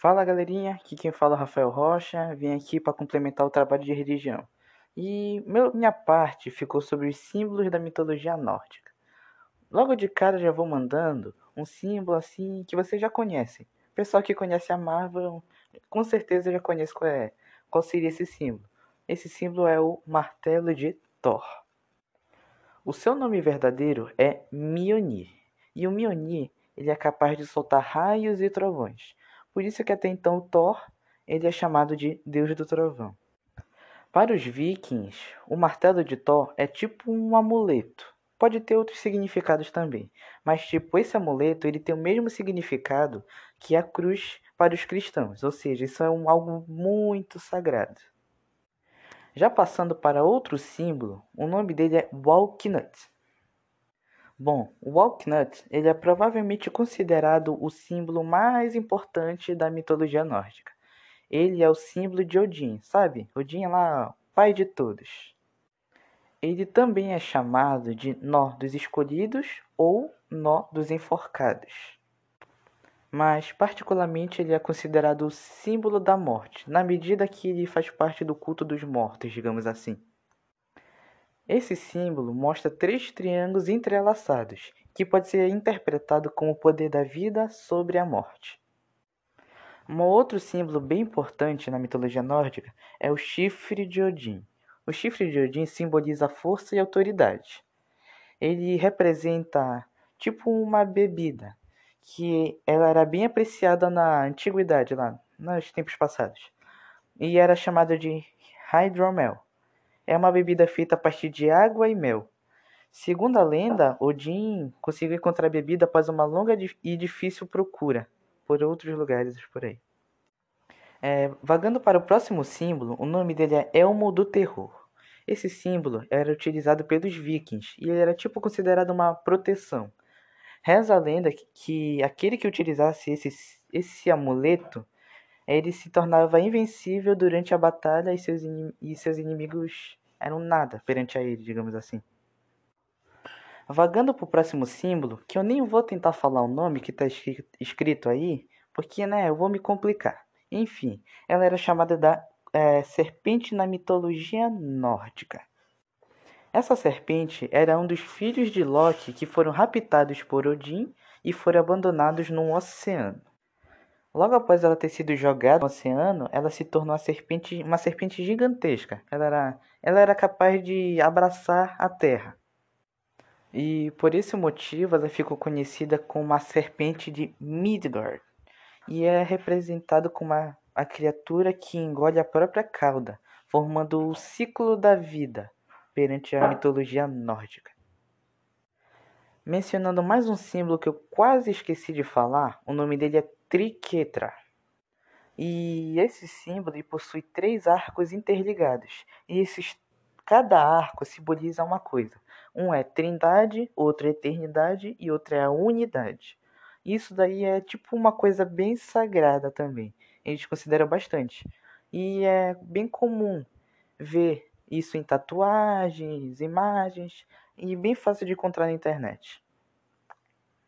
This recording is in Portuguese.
Fala galerinha, aqui quem fala é Rafael Rocha, vim aqui para complementar o trabalho de religião. E meu, minha parte ficou sobre os símbolos da mitologia nórdica. Logo de cara já vou mandando um símbolo assim que vocês já conhecem. Pessoal que conhece a Marvel com certeza já conhece qual, é, qual seria esse símbolo. Esse símbolo é o martelo de Thor. O seu nome verdadeiro é Mjolnir. E o Mjolnir ele é capaz de soltar raios e trovões. Por isso que até então Thor ele é chamado de Deus do Trovão. Para os vikings, o martelo de Thor é tipo um amuleto. Pode ter outros significados também, mas tipo esse amuleto ele tem o mesmo significado que a cruz para os cristãos, ou seja, isso é um, algo muito sagrado. Já passando para outro símbolo, o nome dele é Walknut. Bom, o walnut ele é provavelmente considerado o símbolo mais importante da mitologia nórdica. Ele é o símbolo de Odin, sabe? Odin é lá, pai de todos. Ele também é chamado de Nó dos Escolhidos ou Nó dos Enforcados. Mas, particularmente, ele é considerado o símbolo da morte, na medida que ele faz parte do culto dos mortos, digamos assim. Esse símbolo mostra três triângulos entrelaçados, que pode ser interpretado como o poder da vida sobre a morte. Um outro símbolo bem importante na mitologia nórdica é o chifre de Odin. O chifre de Odin simboliza força e autoridade. Ele representa tipo uma bebida, que ela era bem apreciada na antiguidade, lá nos tempos passados, e era chamada de hydromel é uma bebida feita a partir de água e mel. Segundo a lenda, Odin conseguiu encontrar a bebida após uma longa e difícil procura por outros lugares por aí. É, vagando para o próximo símbolo, o nome dele é Elmo do Terror. Esse símbolo era utilizado pelos vikings e ele era tipo considerado uma proteção. Reza a lenda que aquele que utilizasse esse, esse amuleto ele se tornava invencível durante a batalha e seus, e seus inimigos eram nada perante a ele, digamos assim. Vagando para o próximo símbolo, que eu nem vou tentar falar o nome que está escrito aí, porque né, eu vou me complicar. Enfim, ela era chamada da é, serpente na mitologia nórdica. Essa serpente era um dos filhos de Loki que foram raptados por Odin e foram abandonados num oceano. Logo após ela ter sido jogada no oceano, ela se tornou uma serpente, uma serpente gigantesca. Ela era, ela era capaz de abraçar a terra. E por esse motivo ela ficou conhecida como a serpente de Midgard. E é representada como a, a criatura que engole a própria cauda, formando o ciclo da vida perante a mitologia nórdica. Mencionando mais um símbolo que eu quase esqueci de falar, o nome dele é triquetra. E esse símbolo possui três arcos interligados. E esses, cada arco simboliza uma coisa. Um é trindade, outro é eternidade e outro é a unidade. Isso daí é tipo uma coisa bem sagrada também. Eles consideram bastante. E é bem comum ver isso em tatuagens, imagens e bem fácil de encontrar na internet.